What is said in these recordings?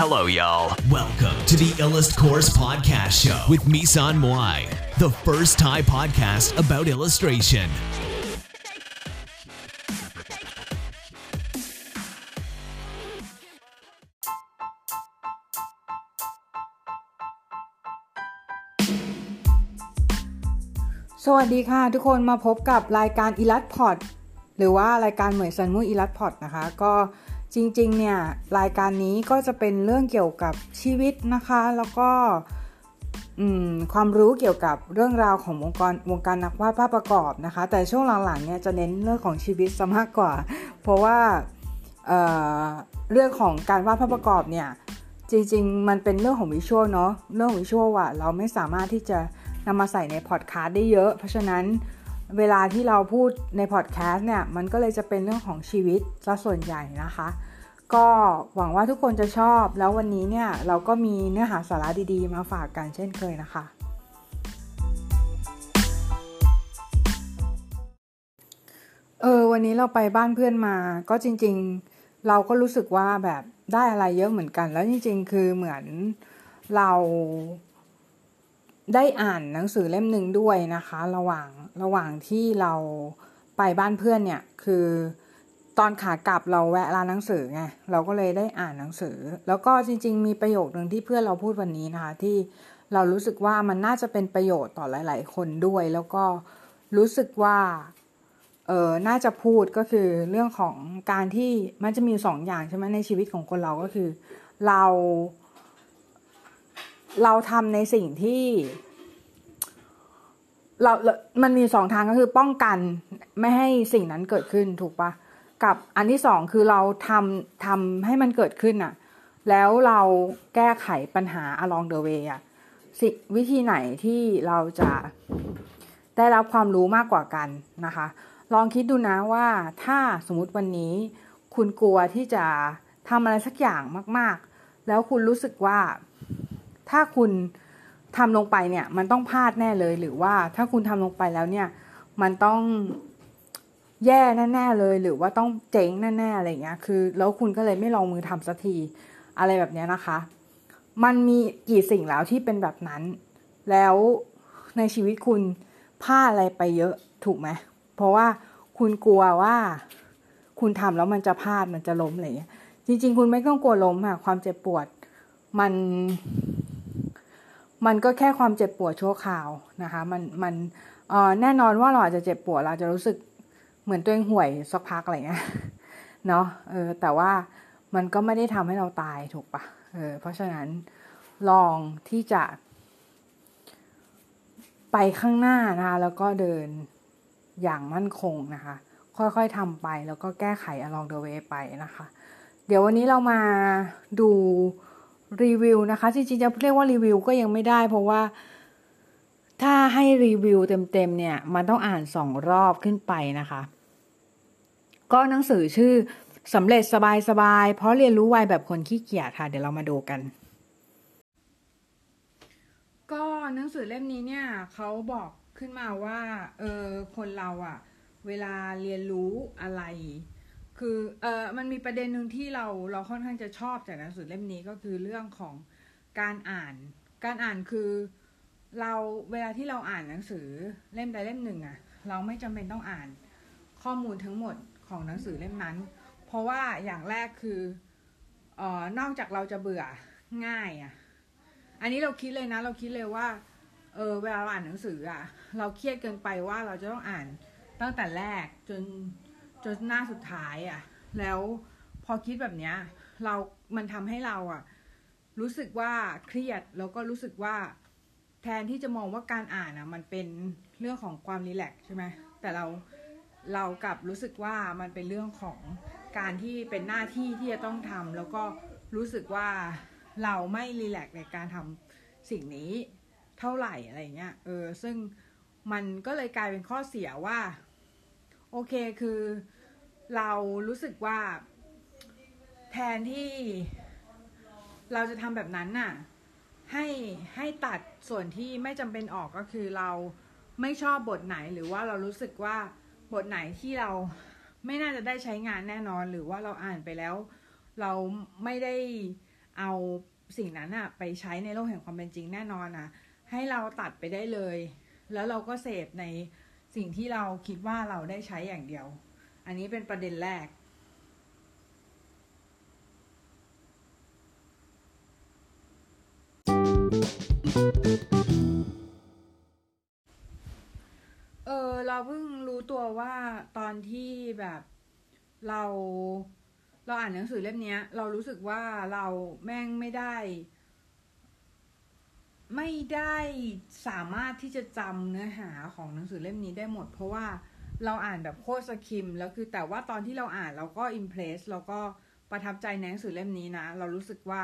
Hello, y'all. Welcome to the Illust Course Podcast Show with Misan Moai, the first Thai podcast about illustration. สวัสดีค่ะทุกคนมาพบกับรายการอีลัดพอดหรือว่ารายการเหมยซันมุอีลัดพอดนะคะ ก็ จริงๆเนี่ยรายการนี้ก็จะเป็นเรื่องเกี่ยวกับชีวิตนะคะ แล้วก็ความรู้เกี่ยวกับเรื่องราวของวงการวงการนักวาดภาพประกอบนะคะ แต่ช่วงหลังๆเนี่ยจะเน้นเรื่องของชีวิตซะมากกว่า เพราะว่าเเรื่องของการวาดภาพประกอบเนี่ยจริงๆ มันเป็นเรื่องของวิชวลเนาะเรื่องวิชวลอะเราไม่สามารถที่จะนำมาใส่ในพอดแคสต์ได้เยอะ เพราะฉะนั้นเวลาที่เราพูดในพอดแคสต์เนี่ยมันก็เลยจะเป็นเรื่องของชีวิตซะส่วนใหญ่นะคะ ก็หวังว่าทุกคนจะชอบ แล้ววันนี้เนี่ยเราก็มีเนื้อหาสาระดีๆ มาฝากกันเช่นเคยนะคะ เออวันนี้เราไปบ้านเพื่อนมา ก็จริง ๆ เราก็รู้สึกว่าแบบได้อะไรเยอะเหมือนกัน แล้วจริง ๆ คือเหมือนเราได้อ่านหนังสือเล่มหนึ่งด้วยนะคะ ระหว่างระหว่างที่เราไปบ้านเพื่อนเนี่ยคือ ตอนขากลับเราแวะร้านหนังสือไงเราก็เลยได้อ่านหนังสือ แล้วก็จริง ๆ มีประโยคหนึ่งที่เพื่อนเราพูดวันนี้นะคะที่เรารู้สึกว่ามันน่าจะเป็นประโยชน์ต่อหลาย ๆ คนด้วย แล้วก็รู้สึกว่าเออน่าจะพูดก็คือเรื่องของการที่มันจะมีสองอย่างใช่ไหมในชีวิตของคนเราก็คือ เรา เราทำในสิ่งที่ เรา มันมีสองทางก็คือป้องกันไม่ให้สิ่งนั้นเกิดขึ้นถูกปะ กับอันที่สองคือเราทำทำให้มันเกิดขึ้นอะแล้วเราแก้ไขปัญหา along the way อะสิวิธีไหนที่เราจะได้รับความรู้มากกว่ากันนะคะ ลองคิดดูนะว่าถ้าสมมติวันนี้ คุณกลัวที่จะทำอะไรสักอย่างมาก ๆ แล้วคุณรู้สึกว่า ถ้าคุณทำลงไปเนี่ย มันต้องพลาดแน่เลย หรือว่าถ้าคุณทำลงไปแล้วเนี่ย มันต้อง แย่แน่ๆเลยหรือว่าต้องเจ๊งแน่ๆอะไรเงี้ยคือ แล้วคุณก็เลยไม่ลองมือทำสักทีอะไรแบบนี้นะคะ มันมีกี่สิ่งแล้วที่เป็นแบบนั้น แล้วในชีวิตคุณพลาดอะไรไปเยอะถูกไหมเพราะว่าคุณกลัวว่า คุณทำแล้วมันจะพลาดมันจะล้มอะไรเงี้ยจริง ๆ คุณไม่ต้องกลัวล้มค่ะความเจ็บปวดมัน มันก็แค่ความเจ็บปวดชั่วคราวนะคะ มันมันแน่นอนว่าเราอาจจะเจ็บปวดเราจะรู้สึก เหมือนตัวเองห่วยสักพักอะไรเงี้ยเนาะเออแต่ว่ามันก็ไม่ได้ทำให้เราตายถูกปะเออเพราะฉะนั้นลองที่จะ ไปข้างหน้านะคะแล้วก็เดินอย่างมั่นคงนะคะ ค่อยๆทำไปแล้วก็แก้ไข along the way ไปนะคะ เดี๋ยววันนี้เรามาดูรีวิวนะคะ จริงๆจะเรียกว่ารีวิวก็ยังไม่ได้ เพราะว่าถ้าให้รีวิวเต็มๆเนี่ย มันต้องอ่านสองรอบขึ้นไปนะคะ ก็หนังสือชื่อสำเร็จสบายๆ เพราะเรียนรู้ไวแบบคนขี้เกียจค่ะ เดี๋ยวเรามาดูกัน ก็หนังสือเล่มนี้เนี่ยเขาบอกขึ้นมาว่าเออคนเราอะเวลาเรียนรู้อะไร คือเออมันมีประเด็นหนึ่งที่เราเราค่อนข้างจะชอบจากหนังสือเล่มนี้ก็คือเรื่องของการอ่าน การอ่านคือเราเวลาที่เราอ่านหนังสือเล่มใดเล่มหนึ่งอะเราไม่จำเป็นต้องอ่านข้อมูลทั้งหมด ของหนังสือเล่มนั้น เพราะว่าอย่างแรกคือเอ่อนอกจากเราจะเบื่อง่ายอะ อันนี้เราคิดเลยนะ เราคิดเลยว่า เออเวลาเราอ่านหนังสืออะ เราเครียดเกินไปว่าเราจะต้องอ่านตั้งแต่แรกจนจนหน้าสุดท้ายอะ แล้วพอคิดแบบเนี้ย เรา มันทำให้เราอะ รู้สึกว่าเครียดแล้วก็รู้สึกว่าแทนที่จะมองว่าการอ่านอะ มันเป็นเรื่องของความรีแลกซ์ใช่ไหมแต่เรา เรากลับรู้สึกว่ามันเป็นเรื่องของการที่เป็นหน้าที่ที่จะต้องทำแล้วก็รู้สึกว่าเราไม่รีแลกซ์ในการทำสิ่งนี้เท่าไหร่อะไรเงี้ยเออซึ่งมันก็เลยกลายเป็นข้อเสียว่า โอเคคือเรารู้สึกว่า แทนที่เราจะทำแบบนั้นน่ะให้ให้ตัดส่วนที่ไม่จำเป็นออกก็คือเราไม่ชอบบทไหนหรือว่าเรารู้สึกว่า บทไหนที่เราไม่น่าจะได้ใช้งานแน่นอน หรือว่าเราอ่านไปแล้ว เราไม่ได้เอาสิ่งนั้นอะไปใช้ในโลกแห่งความเป็นจริงแน่นอนอะให้เราตัดไปได้เลย แล้วเราก็เสพในสิ่งที่เราคิดว่าเราได้ใช้อย่างเดียว อันนี้เป็นประเด็นแรกอ ตัวว่าตอนที่แบบเราเราอ่านหนังสือเล่มนี้ยเรารู้สึกว่าเราแม่งไม่ได้ ไม่ได้สามารถที่จะจำเนื้อหาของหนังสือเล่มนี้ได้หมด เพราะว่าเราอ่านแบบโคตรสคิมแล้วคือแต่ว่าตอนที่เราอ่านเราก็อิมเพรสเราก็ประทับใจในหนังสือเล่มนี้นะ เรารู้สึกว่า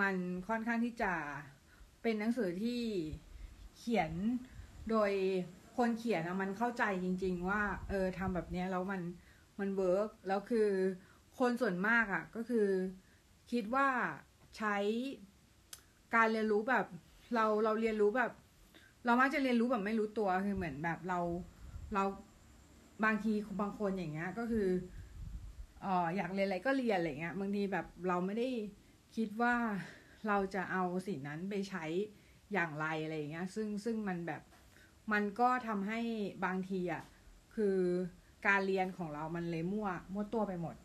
มันค่อนข้างที่จะเป็นหนังสือที่เขียนโดย คนเขียนอะมันเข้าใจจริง ๆ ว่า เออทำแบบเนี้ยแล้วมันมันเวิร์กแล้วคือคนส่วนมากอะก็คือคิดว่าใช้การเรียนรู้แบบ เราเราเรียนรู้แบบ เรามักจะเรียนรู้แบบไม่รู้ตัวคือเหมือนแบบเราเราบางทีบางคนอย่างเงี้ย ก็คือเอออยากเรียนอะไรก็เรียนอะไรเงี้ยบางทีแบบเราไม่ได้คิดว่าเราจะเอาสิ่งนั้นไปใช้อย่างไรอะไรเงี้ย ซึ่งซึ่งมันแบบ มันก็ทำให้บางทีอะคือการเรียนของเรามันเลยมั่วมั่วตัวไปหมด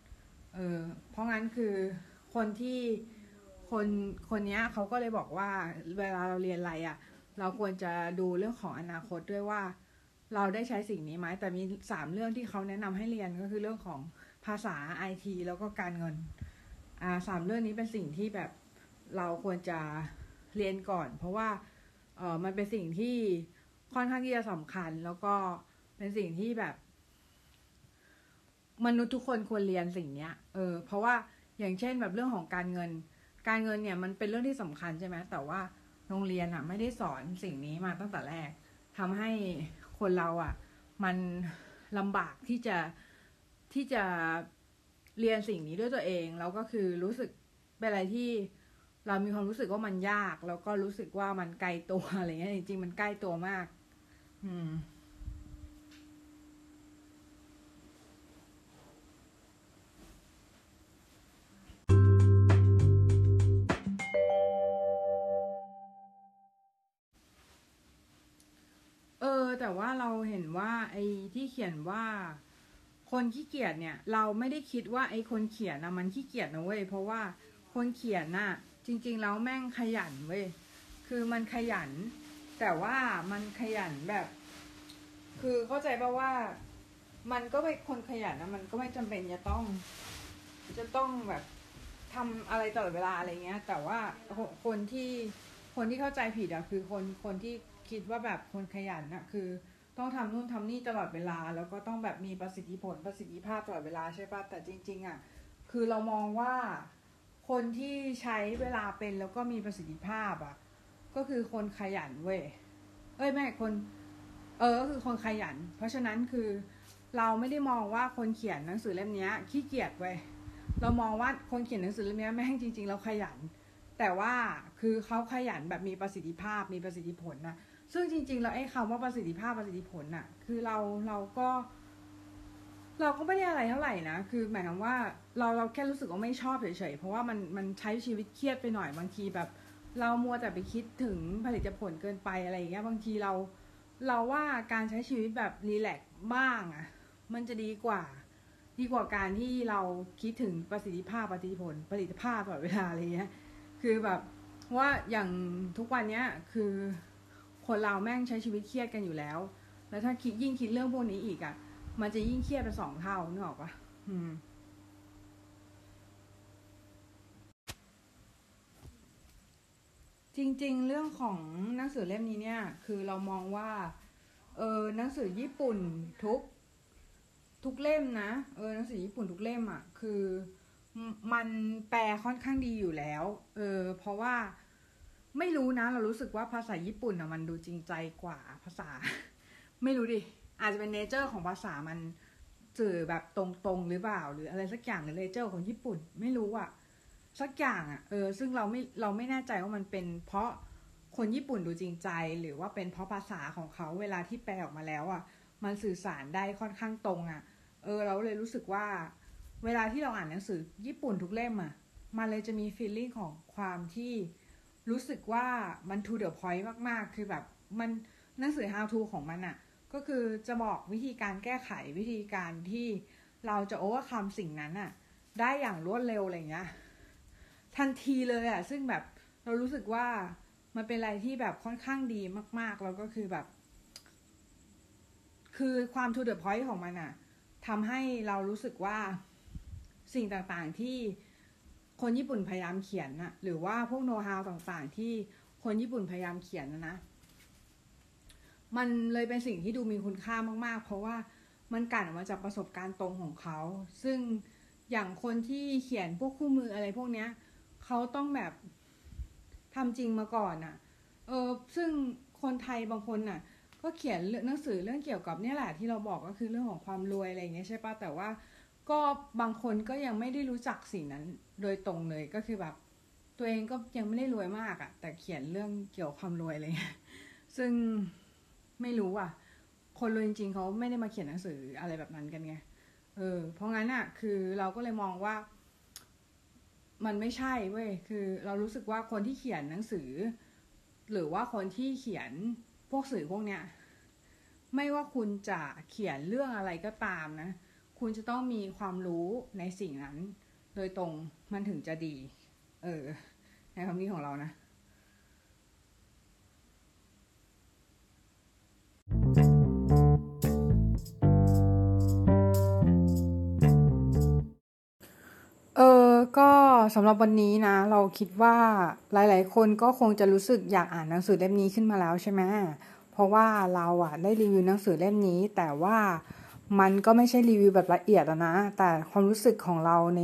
เออเพราะงั้นคือคนที่คนคนนี้เขาก็เลยบอกว่าเวลาเราเรียนอะไรอะ่ะ เราควรจะดูเรื่องของอนาคตด้วยว่า เราได้ใช้สิ่งนี้ไหมแต่มีสามเรื่องที่เขาแนะนำให้เรียนก็คือเรื่องของภาษาไอทีแล้วก็การเงินอ่าสามเรื่องนี้เป็นสิ่งที่แบบเราควรจะเรียนก่อน เพราะว่าเออมันเป็นสิ่งที่ ค่อนข้างที่จะสำคัญ แล้วก็เป็นสิ่งที่แบบ มนุษย์ทุกคนควรเรียนสิ่งเนี้ย เออ เพราะว่าอย่างเช่นแบบเรื่องของการเงิน การเงินเนี่ยมันเป็นเรื่องที่สำคัญใช่ไหมแต่ว่าโรงเรียนอะ ไม่ได้สอนสิ่งนี้มาตั้งแต่แรกทำให้คนเราอะ มันลำบากที่จะที่จะเรียนสิ่งนี้ด้วยตัวเอง แล้วก็คือรู้สึกเป็นอะไรที่เรามีความรู้สึกว่ามันยาก แล้วก็รู้สึกว่ามันไกลตัวอะไรเงี้ยจริงๆมันใกล้ตัวมาก อืมเออ แต่ว่าเราเห็นว่า ไอ้ที่เขียนว่า คนขี้เกียจเนี่ย เราไม่ได้คิดว่าไอ้คนเขียนนะมันขี้เกียจนะเว้ยเพราะว่าคนเขียนน่ะ จริง ๆ แล้วแม่งขยันเว้ยคือมันขยัน แต่ว่ามันขยันแบบ คือเข้าใจป่าว่า มันก็เป็นคนขยันนะมันก็ไม่จำเป็นจะต้อง จะต้องแบบทำอะไรตลอดเวลาอะไรเงี้ย แต่ว่าคนที่คนที่เข้าใจผิดอะคือคนคนที่คิดว่าแบบคนขยันอะคือ ต้องทำนู่นทำนี่ตลอดเวลา แล้วก็ต้องแบบมีประสิทธิผลประสิทธิภาพตลอดเวลาใช่ปะแต่จริง ๆอะคือเรามองว่าคนที่ใช้เวลาเป็นแล้วก็มีประสิทธิภาพอะ ก็คือคนขยันเว้ยเอ้ยแม่คน เออก็คือคนขยัน เพราะฉะนั้นคือเราไม่ได้มองว่าคนเขียนหนังสือเล่มนี้ขี้เกียจเว้ยเรามองว่าคนเขียนหนังสือเล่มนี้แม่งจริงๆแล้วขยัน แต่ว่าคือเขาขยันแบบมีประสิทธิภาพมีประสิทธิผลนะซึ่งจริง ๆ แล้วไอ้คำว่าประสิทธิภาพประสิทธิผลน่ะ คือเราเราก็ เราก็ไม่ได้อะไรเท่าไหร่นะคือหมายความว่าเราเราแค่รู้สึกว่าไม่ชอบเฉยๆเพราะว่ามันมันใช้ชีวิตเครียดไปหน่อยบางทีแบบ เรามัวแต่ไปคิดถึงผลิตผลเกินไปอะไรอย่างเงี้ยบางทีเราเราว่าการใช้ชีวิตแบบรีแลกบ้างอะ่ะ มันจะดีกว่า ดีกว่าการที่เราคิดถึงประสิทธิภาพประสิทธิผลผลิตภาพตลอดเวลาอะไรเงี้ย คือแบบว่าอย่างทุกวันเนี้ยคือคนเราแม่งใช้ชีวิตเครียดกันอยู่แล้ว แล้วถ้าคิดยิ่งคิดเรื่องพวกนี้อีกอะ่ะ มันจะยิ่งเครียดเป็นสองเท่านึกออกปะอืม จริงๆ เรื่องของหนังสือเล่มนี้เนี่ย คือเรามองว่าเออหนังสือญี่ปุ่นทุกทุกเล่มนะเออหนังสือญี่ปุ่นทุกเล่มอะ่ะคือมันแปลค่อนข้างดีอยู่แล้ว เออ เพราะว่าไม่รู้นะ เรารู้สึกว่าภาษาญี่ปุ่นอะมันดูจริงใจกว่าภาษา ไม่รู้ดิ อาจจะเป็น nature ของภาษามันสื่อแบบตรงๆหรือเปล่า หรืออะไรสักอย่างหรือ nature ของญี่ปุ่น ไม่รู้อะ สักอย่างอะเออซึ่งเราไม่เราไม่แน่ใจว่ามันเป็น เพราะคนญี่ปุ่นดูจริงใจ หรือว่าเป็นเพราะภาษาของเขาเวลาที่แปลออกมาแล้วอะมันสื่อสารได้ค่อนข้างตรงอะเออ เราเลยรู้สึกว่า เวลาที่เราอ่านหนังสือญี่ปุ่นทุกเล่มอะมันเลยจะมีฟีลลิ่งของความที่รู้สึกว่ามัน to the point มาก ๆ คือแบบมันหนังสือ how to ของมันอะก็คือจะบอกวิธีการแก้ไขวิธีการที่เราจะ overcome สิ่งนั้นอะ ได้อย่างรวดเร็วอะไรเงี้ย ทันทีเลยอะซึ่งแบบเรารู้สึกว่ามันเป็นอะไรที่แบบค่อนข้างดีมาก ๆ แล้วก็คือแบบ คือความ to the point ของมันอะทำให้เรารู้สึกว่าสิ่งต่างๆที่คนญี่ปุ่นพยายามเขียนน่ะ หรือว่าพวกโน้ตฮาวต่างๆ ที่คนญี่ปุ่นพยายามเขียนนะนะ มันเลยเป็นสิ่งที่ดูมีคุณค่ามากๆ เพราะว่ามันกันออกมาจากประสบการณ์ตรงของเขา ซึ่งอย่างคนที่เขียนพวกคู่มืออะไรพวกเนี้ย เขาต้องแบบทำจริงมาก่อนอะ่ะ เออ ซึ่งคนไทยบางคนน่ะ ก็เขียนหนังสือเรื่องเกี่ยวกับเนี่ยแหละที่เราบอกก็คือเรื่องของความรวยอะไรอย่างเงี้ยใช่ปะแต่ว่าก็บางคนก็ยังไม่ได้รู้จักสิ่งนั้น โดยตรงเลยก็คือแบบ ตัวเองก็ยังไม่ได้รวยมากอะ่ะ แต่เขียนเรื่องเกี่ยวกับความรวยอะไรเงี้ยซึ่งไม่รู้อะ คนรวยจริงๆเขาไม่ได้มาเขียนหนังสืออะไรแบบนั้นกันไงเออเพราะงั้นอะ คือเราก็เลยมองว่า มันไม่ใช่เว้ยคือเรารู้สึกว่าคนที่เขียนหนังสือ หรือว่าคนที่เขียนพวกสื่อพวกเนี้ยไม่ว่าคุณจะเขียนเรื่องอะไรก็ตามนะ คุณจะต้องมีความรู้ในสิ่งนั้น โดยตรงมันถึงจะดี เออในความคิดของเรานะ สำหรับวันนี้นะ เราคิดว่าหลาย ๆ คนก็คงจะรู้สึกอยากอ่านหนังสือเล่มนี้ขึ้นมาแล้วใช่ไหมเพราะว่าเราอะได้รีวิวหนังสือเล่มนี้ แต่ว่ามันก็ไม่ใช่รีวิวแบบละเอียดนะ แต่ความรู้สึกของเราใน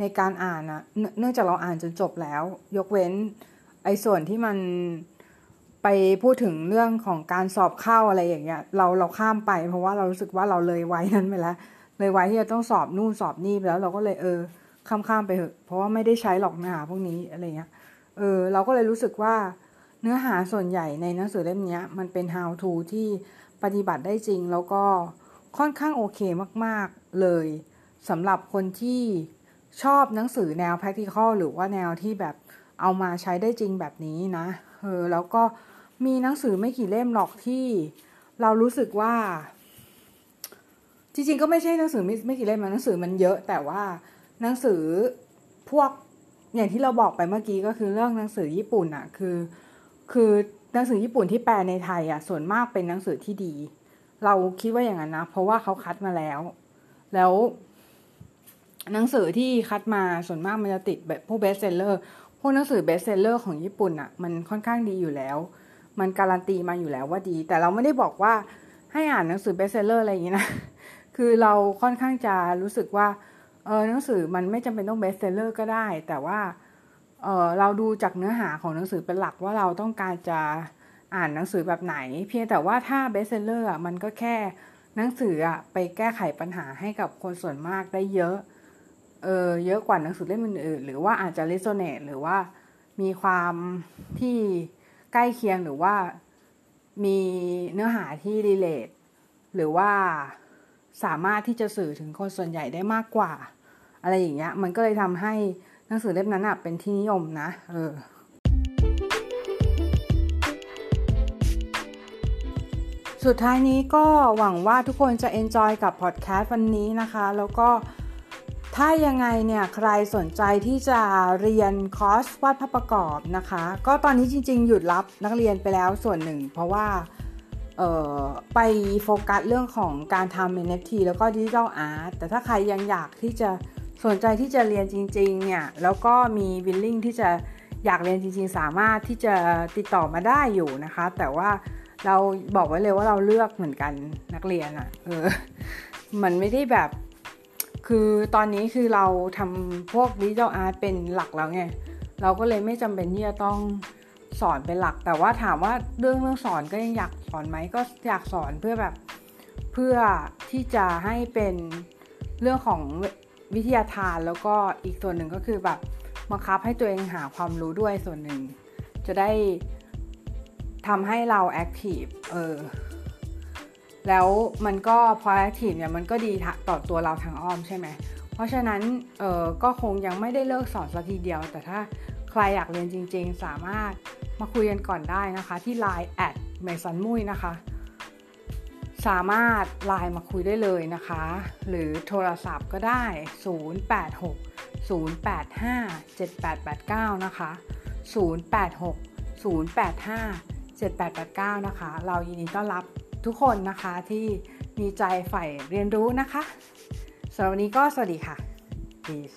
ในการอ่านอะเนื่องจากเราอ่านจนจบแล้ว ยกเว้นไอ้ส่วนที่มันไปพูดถึงเรื่องของการสอบเข้าอะไรอย่างเงี้ย เราเราข้ามไป เพราะว่าเรารู้สึกว่าเราเลยไว้นั้นไปแล้ว เลยไว้ที่จะต้องสอบนู่นสอบนี่ไปแล้วเราก็เลยเออ ข้ามข้ามไปเถอะ เพราะว่าไม่ได้ใช้หรอกเนื้อหาพวกนี้อะไรเงี้ย เออ เราก็เลยรู้สึกว่าเนื้อหาส่วนใหญ่ในหนังสือเล่มนี้มันเป็น how to ที่ปฏิบัติได้จริง แล้วก็ค่อนข้างโอเคมาก ๆเลยสำหรับคนที่ชอบหนังสือแนว practical หรือว่าแนวที่แบบเอามาใช้ได้จริงแบบนี้นะ เออ แล้วก็มีหนังสือไม่กี่เล่มหรอกที่เรารู้สึกว่า จริงๆ ก็ไม่ใช่หนังสือไม่ไม่กี่เล่มหนังสือมันเยอะ แต่ว่า หนังสือพวกอย่างที่เราบอกไปเมื่อกี้ก็คือเรื่องหนังสือญี่ปุ่นอะคือ คือหนังสือญี่ปุ่นที่แปลในไทยอะส่วนมากเป็นหนังสือที่ดี เราคิดว่าอย่างนั้นนะ เพราะว่าเขาคัดมาแล้ว แล้วหนังสือที่คัดมาส่วนมากมันจะติดแบบพวก bestseller พวกหนังสือ bestseller ของญี่ปุ่นอะ่ะมันค่อนข้างดีอยู่แล้ว มันการันตีมาอยู่แล้วว่าดี แต่เราไม่ได้บอกว่าให้อ่านหนังสือ bestseller อะไรอย่างนี้นะคือเราค่อนข้างจะรู้สึกว่า ออหนังสือมันไม่จำเป็นต้อง bestseller ก็ได้ แต่ว่าเออเราดูจากเนื้อหาของหนังสือเป็นหลักว่าเราต้องการจะอ่านหนังสือแบบไหน เพียงแต่ว่าถ้าเบสเซลเลอร์อะมันก็แค่หนังสืออะไปแก้ไขปัญหาให้กับคนส่วนมากได้เยอะเออเยอะกว่าหนังสือเล่มอื่นๆหรือว่าอาจจะ resonate หรือว่ามีความที่ใกล้เคียงหรือว่ามีเนื้อหาที่ relate หรือว่าสามารถที่จะสื่อถึงคนส่วนใหญ่ได้มากกว่า อะไรอย่างเงี้ย มันก็เลยทำให้หนังสือเล่มนั้นอะเป็นที่นิยมนะ เออ สุดท้ายนี้ก็หวังว่าทุกคนจะ enjoy กับพอดแคสต์วันนี้นะคะ แล้วก็ถ้ายังไงเนี่ยใครสนใจที่จะเรียนคอร์สวาดภาพประกอบนะคะ ก็ตอนนี้จริง ๆ หยุดรับนักเรียนไปแล้วส่วนหนึ่ง เพราะว่าไปโฟกัสเรื่องของการทำ NFT แล้วก็ digital art แต่ถ้าใครยังอยากที่จะ สนใจที่จะเรียนจริงๆเนี่ยแล้วก็มีวิลลิ่งที่จะอยากเรียนจริง ๆ สามารถที่จะติดต่อมาได้อยู่นะคะ แต่ว่าเราบอกไว้เลยว่าเราเลือกเหมือนกันนักเรียนอะ่ะเออมันไม่ได้แบบคือตอนนี้คือเราทำพวกดิจิทัลอาร์ตเป็นหลักแล้วไงเราก็เลยไม่จำเป็นที่จะต้องสอนเป็นหลัก แต่ว่าถามว่าเรื่องเรื่องสอนก็ยังอยากสอนไหมก็อยากสอนเพื่อแบบเพื่อที่จะให้เป็นเรื่องของ วิทยาทานแล้วก็อีกส่วนหนึ่งก็คือแบบบังคับให้ตัวเองหาความรู้ด้วยส่วนหนึ่ง จะได้ทำให้เรา active เออแล้วมันก็พอ active เนี่ยมันก็ดีต่อตัวเราทางอ้อมใช่ไหมเพราะฉะนั้นเออก็คงยังไม่ได้เลิกสอนสักทีเดียว แต่ถ้าใครอยากเรียนจริง ๆ สามารถมาคุยกันก่อนได้นะคะ ที่ Line addเมสันมุยนะคะ สามารถไลน์มาคุยได้เลยนะคะ หรือโทรศัพท์ก็ได้ 086 085 7889 นะคะ 086 085 7889 นะคะ เรายินดีต้อนรับทุกคนนะคะที่มีใจใฝ่เรียนรู้นะคะสำหรับวันนี้ก็สวัสดีค่ะ Peace